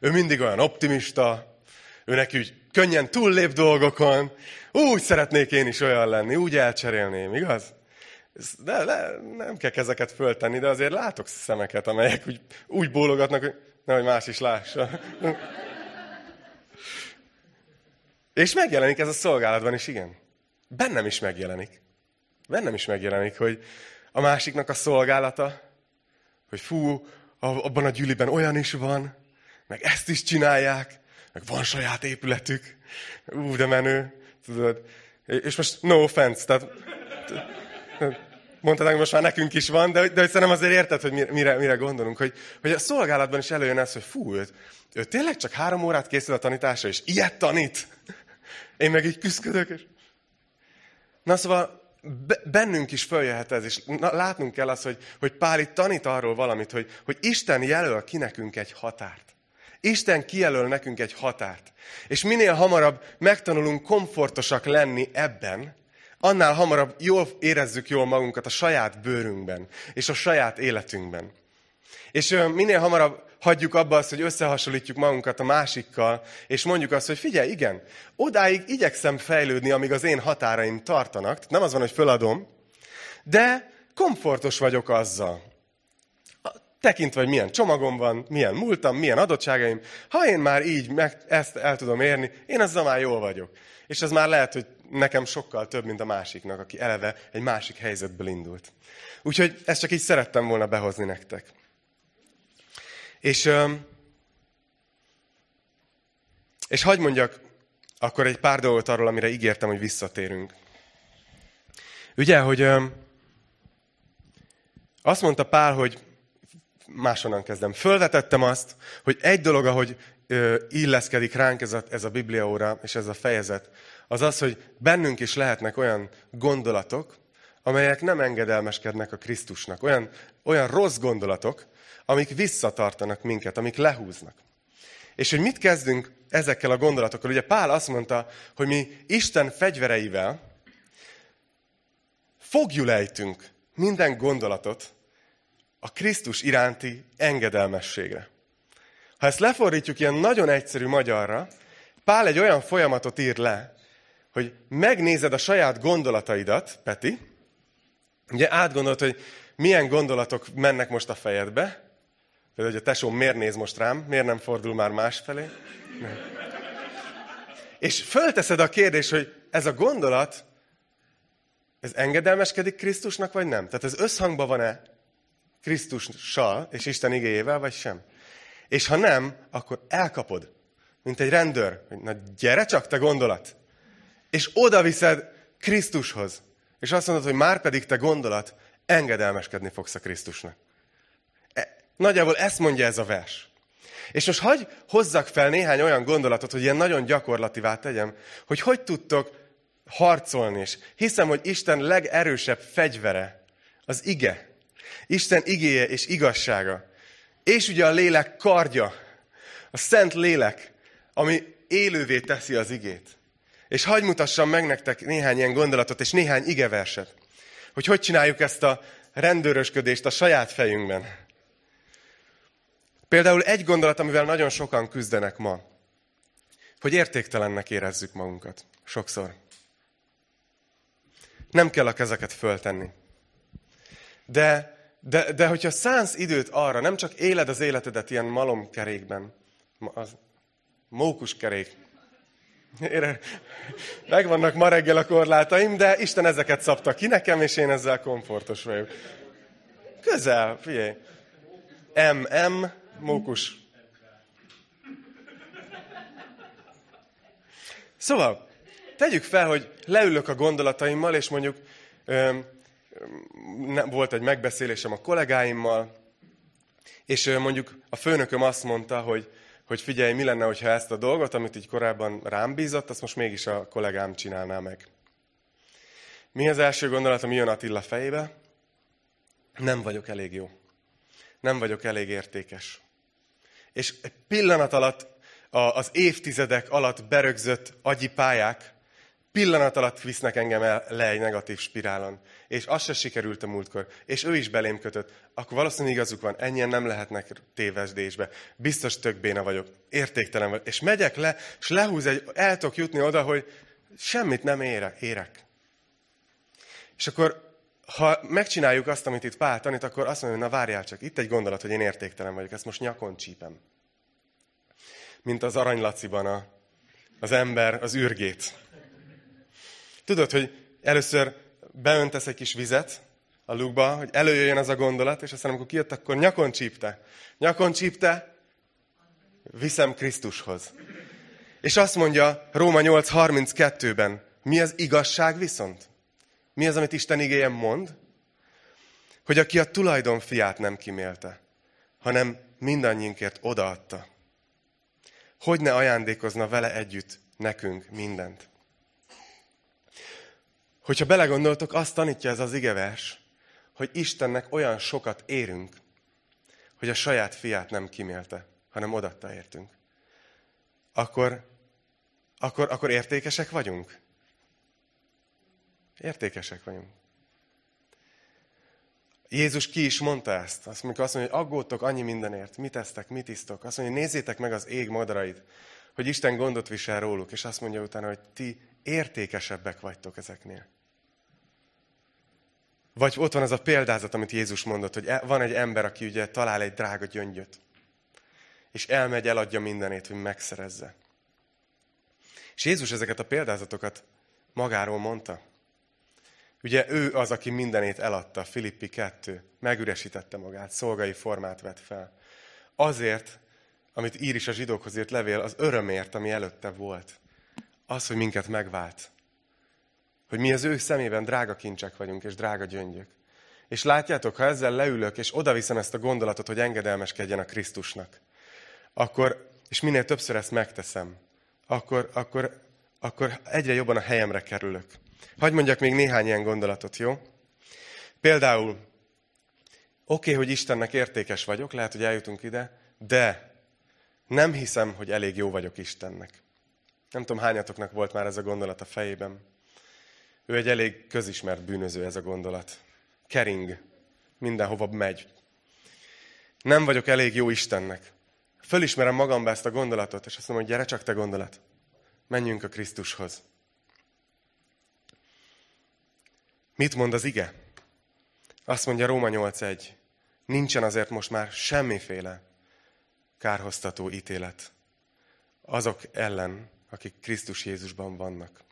Ő mindig olyan optimista, őnek úgy könnyen túllép dolgokon. Úgy szeretnék én is olyan lenni, úgy elcserélném, igaz? De, de nem kell kezeket föltenni, de azért látok szemeket, amelyek úgy, úgy bólogatnak, hogy nehogy más is lássa. És megjelenik ez a szolgálatban is, igen. Bennem is megjelenik. Bennem is megjelenik, hogy a másiknak a szolgálata, hogy fú, abban a gyűliben olyan is van, meg ezt is csinálják, meg van saját épületük, ú, de menő, tudod. És most no offense, tehát hogy most már nekünk is van, de, de szerintem azért érted, hogy mire, mire gondolunk, hogy, hogy a szolgálatban is előjön ez, hogy fú, ő, ő tényleg csak három órát készül a tanításra, és ilyet tanít. (laughs) Én meg így küzdök, és... Na szóval bennünk is följöhet ez, és látnunk kell azt, hogy, hogy Pál itt tanít arról valamit, hogy, hogy Isten jelöl ki nekünk egy határt. Isten kijelöl nekünk egy határt. És minél hamarabb megtanulunk komfortosak lenni ebben, annál hamarabb jól érezzük jól magunkat a saját bőrünkben, és a saját életünkben. És minél hamarabb hagyjuk abba azt, hogy összehasonlítjuk magunkat a másikkal, és mondjuk azt, hogy figyelj, igen, odáig igyekszem fejlődni, amíg az én határaim tartanak. Nem az van, hogy föladom, de komfortos vagyok azzal. Tekintve, hogy milyen csomagom van, milyen múltam, milyen adottságaim. Ha én már így meg ezt el tudom érni, én azzal már jól vagyok. És ez már lehet, hogy nekem sokkal több, mint a másiknak, aki eleve egy másik helyzetből indult. Úgyhogy ezt csak így szerettem volna behozni nektek. És, és hagyd mondjak akkor egy pár dolgot arról, amire ígértem, hogy visszatérünk. Ugye, hogy azt mondta Pál, hogy máshonnan kezdem. Fölvetettem azt, hogy egy dolog, ahogy illeszkedik ránk ez a, ez a Bibliaóra és ez a fejezet, az az, hogy bennünk is lehetnek olyan gondolatok, amelyek nem engedelmeskednek a Krisztusnak. Olyan, olyan rossz gondolatok, amik visszatartanak minket, amik lehúznak. És hogy mit kezdünk ezekkel a gondolatokkal? Ugye Pál azt mondta, hogy mi Isten fegyvereivel fogjulejtünk minden gondolatot a Krisztus iránti engedelmességre. Ha ezt lefordítjuk ilyen nagyon egyszerű magyarra, Pál egy olyan folyamatot ír le, hogy megnézed a saját gondolataidat, Peti, ugye átgondolod, hogy milyen gondolatok mennek most a fejedbe, Például, hogy a tesóm miért néz most rám, miért nem fordul már másfelé. Nem. És fölteszed a kérdést, hogy ez a gondolat, ez engedelmeskedik Krisztusnak, vagy nem? Tehát ez összhangban van-e Krisztussal és Isten igéjével, vagy sem? És ha nem, akkor elkapod, mint egy rendőr, hogy na gyere csak, te gondolat. És oda Krisztushoz. És azt mondod, hogy már pedig te gondolat, engedelmeskedni fogsz a Krisztusnak. Nagyjából ezt mondja ez a vers. És most hagy hozzak fel néhány olyan gondolatot, hogy ilyen nagyon gyakorlativá tegyem, hogy hogy tudtok harcolni. És hiszem, hogy Isten legerősebb fegyvere az ige. Isten igéje és igazsága. És ugye a lélek kardja, a szent lélek, ami élővé teszi az igét. És hagy mutassam meg nektek néhány ilyen gondolatot, és néhány igeverset, hogy hogy csináljuk ezt a rendőrösködést a saját fejünkben. Például egy gondolat, amivel nagyon sokan küzdenek ma, hogy értéktelennek érezzük magunkat. Sokszor. Nem kell a kezeket föltenni. De, de, de hogyha szánsz időt arra, nem csak éled az életedet ilyen malomkerékben, az mókuskerék, megvannak ma reggel a korlátaim, de Isten ezeket szabta ki nekem, és én ezzel komfortos vagyok. Közel, figyelj. MM, mókus. Szóval, tegyük fel, hogy leülök a gondolataimmal, és mondjuk ö, volt egy megbeszélésem a kollégáimmal, és mondjuk a főnököm azt mondta, hogy, hogy figyelj, mi lenne, hogyha ezt a dolgot, amit így korábban rám bízott, azt most mégis a kollégám csinálná meg. Mi az első gondolat, ami jön Attila fejébe? Nem vagyok elég jó. Nem vagyok elég értékes és egy pillanat alatt, az évtizedek alatt berögzött agyi pályák, pillanat alatt visznek engem el, le egy negatív spirálon. És az se sikerült a múltkor. És ő is belém kötött. Akkor valószínűleg igazuk van, ennyien nem lehetnek tévesdésbe. Biztos tök béna vagyok. Értéktelen vagyok. És megyek le, és lehúz egy, el tudok jutni oda, hogy semmit nem érek. érek. És akkor ha megcsináljuk azt, amit itt Pál tanít, akkor azt mondja, hogy na várjál csak, itt egy gondolat, hogy én értéktelen vagyok, ezt most nyakon csípem. Mint az aranylaciban a, az ember az űrgét. Tudod, hogy először beöntesz egy kis vizet a lukba, hogy előjöjjön az a gondolat, és aztán amikor kijött, akkor nyakon csípte. Nyakon csípte, viszem Krisztushoz. És azt mondja Róma 8.32-ben, mi az igazság viszont? Mi az, amit Isten igéje mond? Hogy aki a tulajdon fiát nem kimélte, hanem mindannyiunkért odaadta. Hogy ne ajándékozna vele együtt nekünk mindent? Hogyha belegondoltok, azt tanítja ez az igevers, hogy Istennek olyan sokat érünk, hogy a saját fiát nem kimélte, hanem odatta értünk. Akkor, akkor, akkor értékesek vagyunk? Értékesek vagyunk. Jézus ki is mondta ezt. Azt mondja, azt mondja, hogy aggódtok annyi mindenért, mit esztek, mit isztok. Azt mondja, nézzétek meg az ég madarait, hogy Isten gondot visel róluk, és azt mondja utána, hogy ti értékesebbek vagytok ezeknél. Vagy ott van az a példázat, amit Jézus mondott, hogy e- van egy ember, aki ugye talál egy drága gyöngyöt, és elmegy, eladja mindenét, hogy megszerezze. És Jézus ezeket a példázatokat magáról mondta. Ugye ő az, aki mindenét eladta, Filippi 2, megüresítette magát, szolgai formát vett fel. Azért, amit ír is a zsidókhoz írt levél, az örömért, ami előtte volt. Az, hogy minket megvált. Hogy mi az ő szemében drága kincsek vagyunk, és drága gyöngyök. És látjátok, ha ezzel leülök, és odaviszem ezt a gondolatot, hogy engedelmeskedjen a Krisztusnak, akkor, és minél többször ezt megteszem, akkor, akkor, akkor egyre jobban a helyemre kerülök. Hagy mondjak még néhány ilyen gondolatot, jó? Például, oké, okay, hogy Istennek értékes vagyok, lehet, hogy eljutunk ide, de nem hiszem, hogy elég jó vagyok Istennek. Nem tudom, hányatoknak volt már ez a gondolat a fejében. Ő egy elég közismert bűnöző ez a gondolat. Kering. Mindenhova megy. Nem vagyok elég jó Istennek. Fölismerem magamba ezt a gondolatot, és azt mondom, hogy gyere csak te gondolat. Menjünk a Krisztushoz. Mit mond az ige? Azt mondja Róma 8.1. Nincsen azért most már semmiféle kárhoztató ítélet azok ellen, akik Krisztus Jézusban vannak.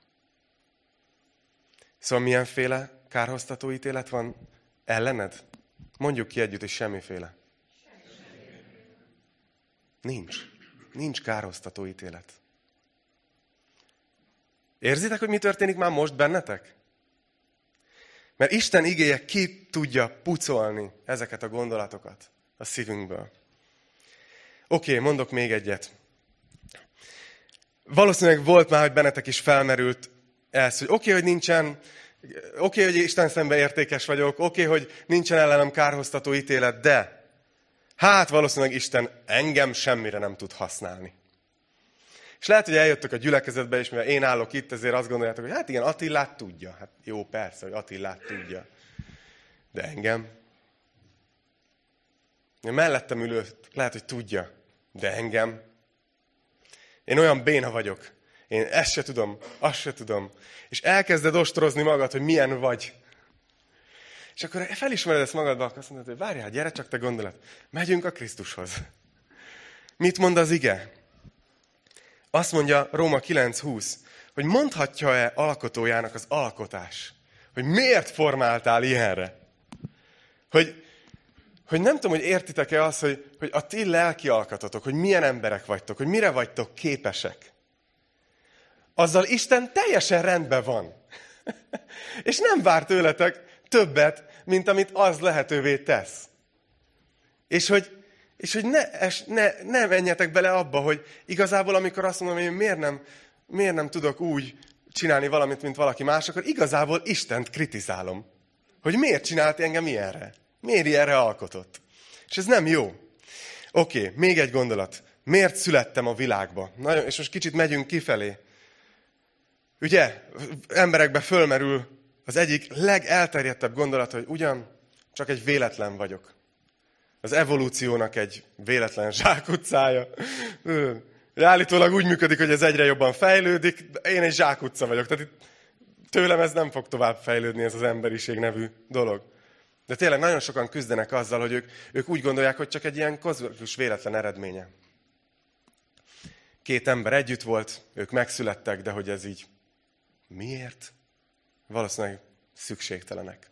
Szóval milyenféle kárhoztató ítélet van ellened? Mondjuk ki együtt, hogy semmiféle. Nincs. Nincs kárhoztató ítélet. Érzitek, hogy mi történik már most bennetek? Mert Isten igéje ki tudja pucolni ezeket a gondolatokat a szívünkből. Oké, mondok még egyet. Valószínűleg volt már, hogy bennetek is felmerült ez, hogy oké, okay, hogy nincsen, oké, okay, hogy Isten szembe értékes vagyok, oké, okay, hogy nincsen ellenem kárhoztató ítélet, de hát valószínűleg Isten engem semmire nem tud használni. És lehet, hogy eljöttök a gyülekezetbe, és mivel én állok itt, ezért azt gondoljátok, hogy hát igen, Attillát tudja. Hát jó, persze, hogy Attillát tudja. De engem? Én mellettem ülő, lehet, hogy tudja. De engem? Én olyan béna vagyok. Én ezt se tudom, azt se tudom. És elkezded ostorozni magad, hogy milyen vagy. És akkor felismered ezt magadba, akkor azt mondod, hogy várjál, gyere csak te gondolat. Megyünk a Krisztushoz. Mit mond az ige? Azt mondja Róma 9.20, hogy mondhatja-e alkotójának az alkotás, hogy miért formáltál ilyenre? Hogy, hogy nem tudom, hogy értitek-e azt, hogy, hogy a ti lelki alkatotok, hogy milyen emberek vagytok, hogy mire vagytok képesek. Azzal Isten teljesen rendben van. (laughs) És nem vár tőletek többet, mint amit az lehetővé tesz. És hogy, és hogy ne, es, ne, ne menjetek bele abba, hogy igazából amikor azt mondom, hogy én miért nem, miért nem tudok úgy csinálni valamit, mint valaki más, akkor igazából Istent kritizálom. Hogy miért csinált engem ilyenre? Miért ilyenre alkotott? És ez nem jó. Oké, okay, még egy gondolat. Miért születtem a világba? Nagyon, és most kicsit megyünk kifelé. Ugye, emberekbe fölmerül az egyik legelterjedtebb gondolat, hogy ugyan csak egy véletlen vagyok az evolúciónak egy véletlen zsákutcája. Állítólag úgy működik, hogy ez egyre jobban fejlődik, de én egy zsákutca vagyok. Tehát itt tőlem ez nem fog tovább fejlődni, ez az emberiség nevű dolog. De tényleg nagyon sokan küzdenek azzal, hogy ők, ők úgy gondolják, hogy csak egy ilyen kozmikus véletlen eredménye. Két ember együtt volt, ők megszülettek, de hogy ez így miért? Valószínűleg szükségtelenek.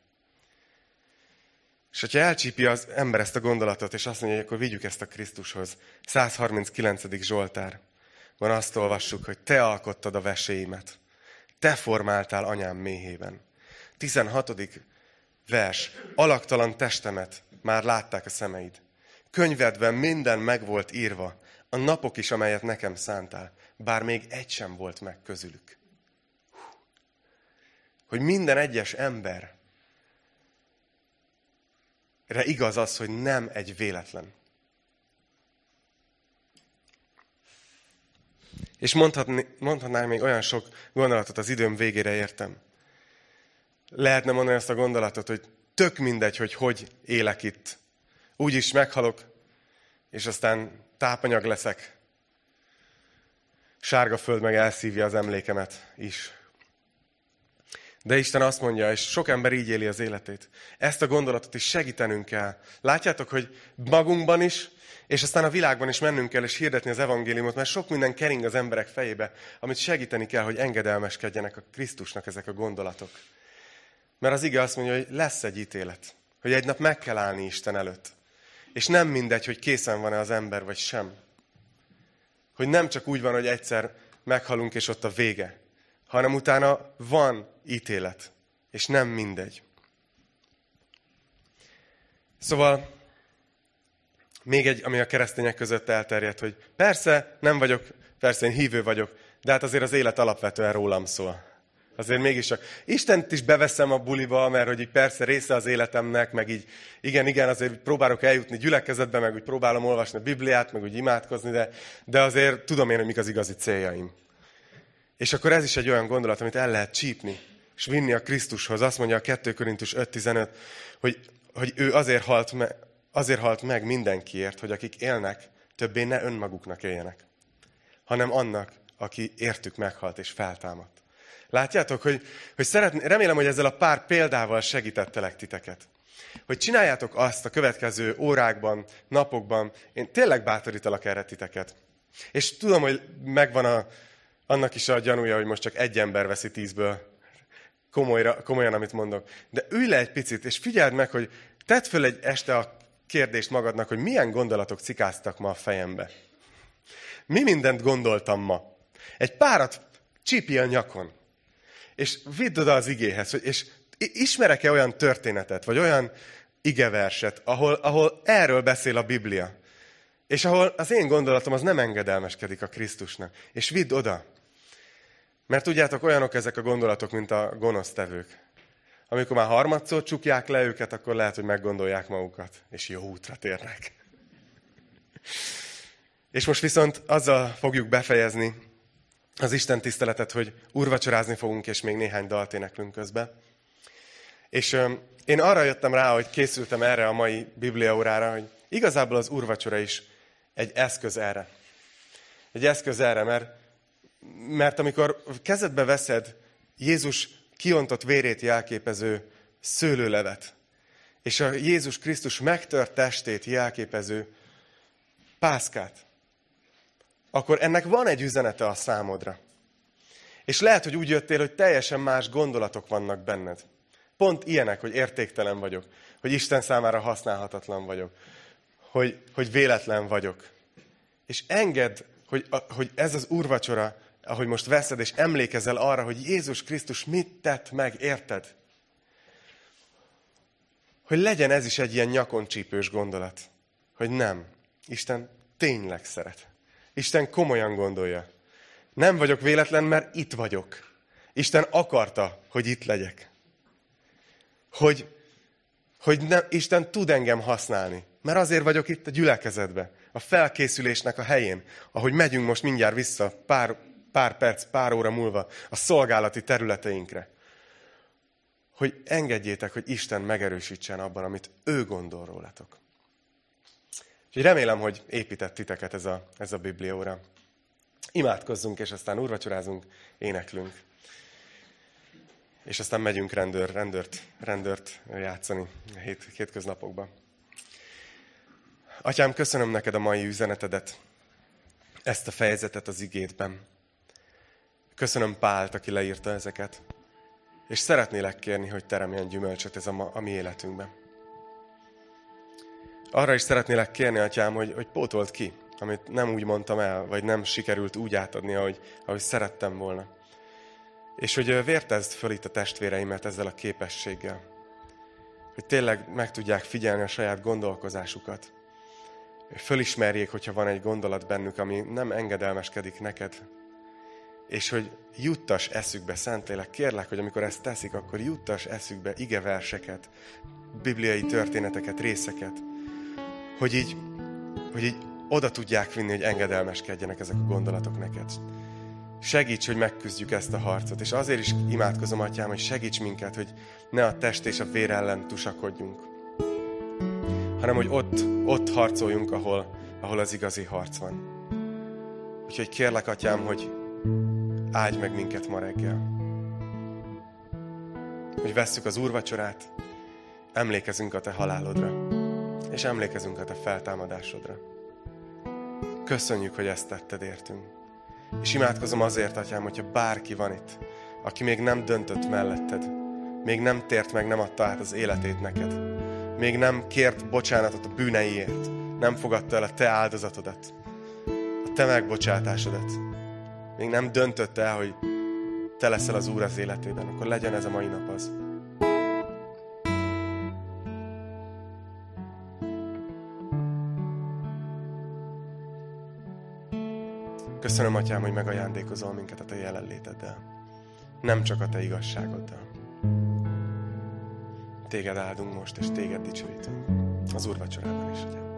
És hogyha elcsípi az ember ezt a gondolatot, és azt mondja, hogy akkor vigyük ezt a Krisztushoz. 139. Zsoltár. van azt olvassuk, hogy te alkottad a veséimet. Te formáltál anyám méhében. 16. vers. Alaktalan testemet már látták a szemeid. Könyvedben minden meg volt írva, a napok is, amelyet nekem szántál, bár még egy sem volt meg közülük. Hogy minden egyes ember igaz az, hogy nem egy véletlen. És mondhatni, mondhatnám még olyan sok gondolatot az időm végére értem. Lehetne mondani ezt a gondolatot, hogy tök mindegy, hogy hogy élek itt. Úgy is meghalok, és aztán tápanyag leszek. Sárga föld meg elszívja az emlékemet is. De Isten azt mondja, és sok ember így éli az életét. Ezt a gondolatot is segítenünk kell. Látjátok, hogy magunkban is, és aztán a világban is mennünk kell, és hirdetni az evangéliumot, mert sok minden kering az emberek fejébe, amit segíteni kell, hogy engedelmeskedjenek a Krisztusnak ezek a gondolatok. Mert az ige azt mondja, hogy lesz egy ítélet. Hogy egy nap meg kell állni Isten előtt. És nem mindegy, hogy készen van-e az ember, vagy sem. Hogy nem csak úgy van, hogy egyszer meghalunk, és ott a vége. Hanem utána van ítélet. És nem mindegy. Szóval még egy, ami a keresztények között elterjedt, hogy persze, nem vagyok, persze én hívő vagyok, de hát azért az élet alapvetően rólam szól. Azért mégis csak Istent is beveszem a buliba, mert hogy így persze része az életemnek, meg így igen, igen, azért próbálok eljutni gyülekezetbe, meg úgy próbálom olvasni a Bibliát, meg úgy imádkozni, de, de azért tudom én, hogy mik az igazi céljaim. És akkor ez is egy olyan gondolat, amit el lehet csípni, és vinni a Krisztushoz. Azt mondja a 2 Korintus 5.15, hogy, hogy ő azért halt, me, azért halt meg mindenkiért, hogy akik élnek, többé ne önmaguknak éljenek, hanem annak, aki értük meghalt és feltámadt. Látjátok, hogy, hogy szeretné, remélem, hogy ezzel a pár példával segítettelek titeket. Hogy csináljátok azt a következő órákban, napokban, én tényleg bátorítalak erre titeket. És tudom, hogy megvan a, annak is a gyanúja, hogy most csak egy ember veszi tízből komolyra, komolyan, amit mondok. De ülj le egy picit, és figyeld meg, hogy tedd föl egy este a kérdést magadnak, hogy milyen gondolatok cikáztak ma a fejembe. Mi mindent gondoltam ma? Egy párat csípjél nyakon, és vidd oda az igéhez, és ismerek-e olyan történetet, vagy olyan igeverset, ahol, ahol erről beszél a Biblia, és ahol az én gondolatom az nem engedelmeskedik a Krisztusnak. És vidd oda. Mert tudjátok, olyanok ezek a gondolatok, mint a gonosztevők. Amikor már harmadszor csukják le őket, akkor lehet, hogy meggondolják magukat, és jó útra térnek. És most viszont azzal fogjuk befejezni az Isten tiszteletet, hogy urvacsorázni fogunk, és még néhány dalt éneklünk közben. És öm, én arra jöttem rá, hogy készültem erre a mai bibliaórára, hogy igazából az urvacsora is egy eszköz erre. Egy eszköz erre, mert, mert amikor kezedbe veszed Jézus kiontott vérét jelképező szőlőlevet, és a Jézus Krisztus megtört testét jelképező pászkát, akkor ennek van egy üzenete a számodra. És lehet, hogy úgy jöttél, hogy teljesen más gondolatok vannak benned. Pont ilyenek, hogy értéktelen vagyok, hogy Isten számára használhatatlan vagyok, hogy, hogy véletlen vagyok. És engedd, hogy, hogy ez az úrvacsora ahogy most veszed, és emlékezel arra, hogy Jézus Krisztus mit tett meg, érted? Hogy legyen ez is egy ilyen nyakon csípős gondolat. Hogy nem. Isten tényleg szeret. Isten komolyan gondolja. Nem vagyok véletlen, mert itt vagyok. Isten akarta, hogy itt legyek. Hogy, hogy ne, Isten tud engem használni. Mert azért vagyok itt a gyülekezetbe, a felkészülésnek a helyén, ahogy megyünk most mindjárt vissza pár pár perc, pár óra múlva a szolgálati területeinkre. Hogy engedjétek, hogy Isten megerősítsen abban, amit ő gondol rólatok. Úgyhogy remélem, hogy épített titeket ez a, ez a biblióra. Imádkozzunk, és aztán úrvacsorázunk, éneklünk. És aztán megyünk rendőr, rendőrt, rendőrt játszani a hét, hétköznapokban. Atyám, köszönöm neked a mai üzenetedet, ezt a fejezetet az igétben. Köszönöm Pált, aki leírta ezeket. És szeretnélek kérni, hogy teremjen gyümölcsöt ez a, ma, a mi életünkben. Arra is szeretnélek kérni, Atyám, hogy, hogy pótolt ki amit nem úgy mondtam el, vagy nem sikerült úgy átadni, ahogy, ahogy szerettem volna. És hogy vértezd föl itt a testvéreimet ezzel a képességgel. Hogy tényleg meg tudják figyelni a saját gondolkozásukat. Fölismerjék, hogyha van egy gondolat bennük, ami nem engedelmeskedik neked. És hogy juttas eszükbe, Szentlélek, kérlek, hogy amikor ezt teszik, akkor juttas eszükbe igeverseket, bibliai történeteket, részeket, hogy így, hogy így oda tudják vinni, hogy engedelmeskedjenek ezek a gondolatok neked. Segíts, hogy megküzdjük ezt a harcot. És azért is imádkozom, Atyám, hogy segíts minket, hogy ne a test és a vér ellen tusakodjunk, hanem hogy ott, ott harcoljunk, ahol, ahol az igazi harc van. Úgyhogy kérlek, Atyám, hogy áldj meg minket ma reggel. Hogy vesszük az úrvacsorát, emlékezünk a Te halálodra, és emlékezünk a Te feltámadásodra. Köszönjük, hogy ezt tetted értünk. És imádkozom azért, Atyám, hogyha bárki van itt, aki még nem döntött melletted, még nem tért meg, nem adta át az életét neked, még nem kért bocsánatot a bűneiért, nem fogadta el a te áldozatodat, a te megbocsátásodat, még nem döntött el, hogy te leszel az Úr az életében, akkor legyen ez a mai nap az. Köszönöm, Atyám, hogy megajándékozol minket a Te jelenléteddel. Nem csak a Te igazságoddal. Téged áldunk most, és Téged dicsőítünk. Az Úr vacsorában is, Atyám.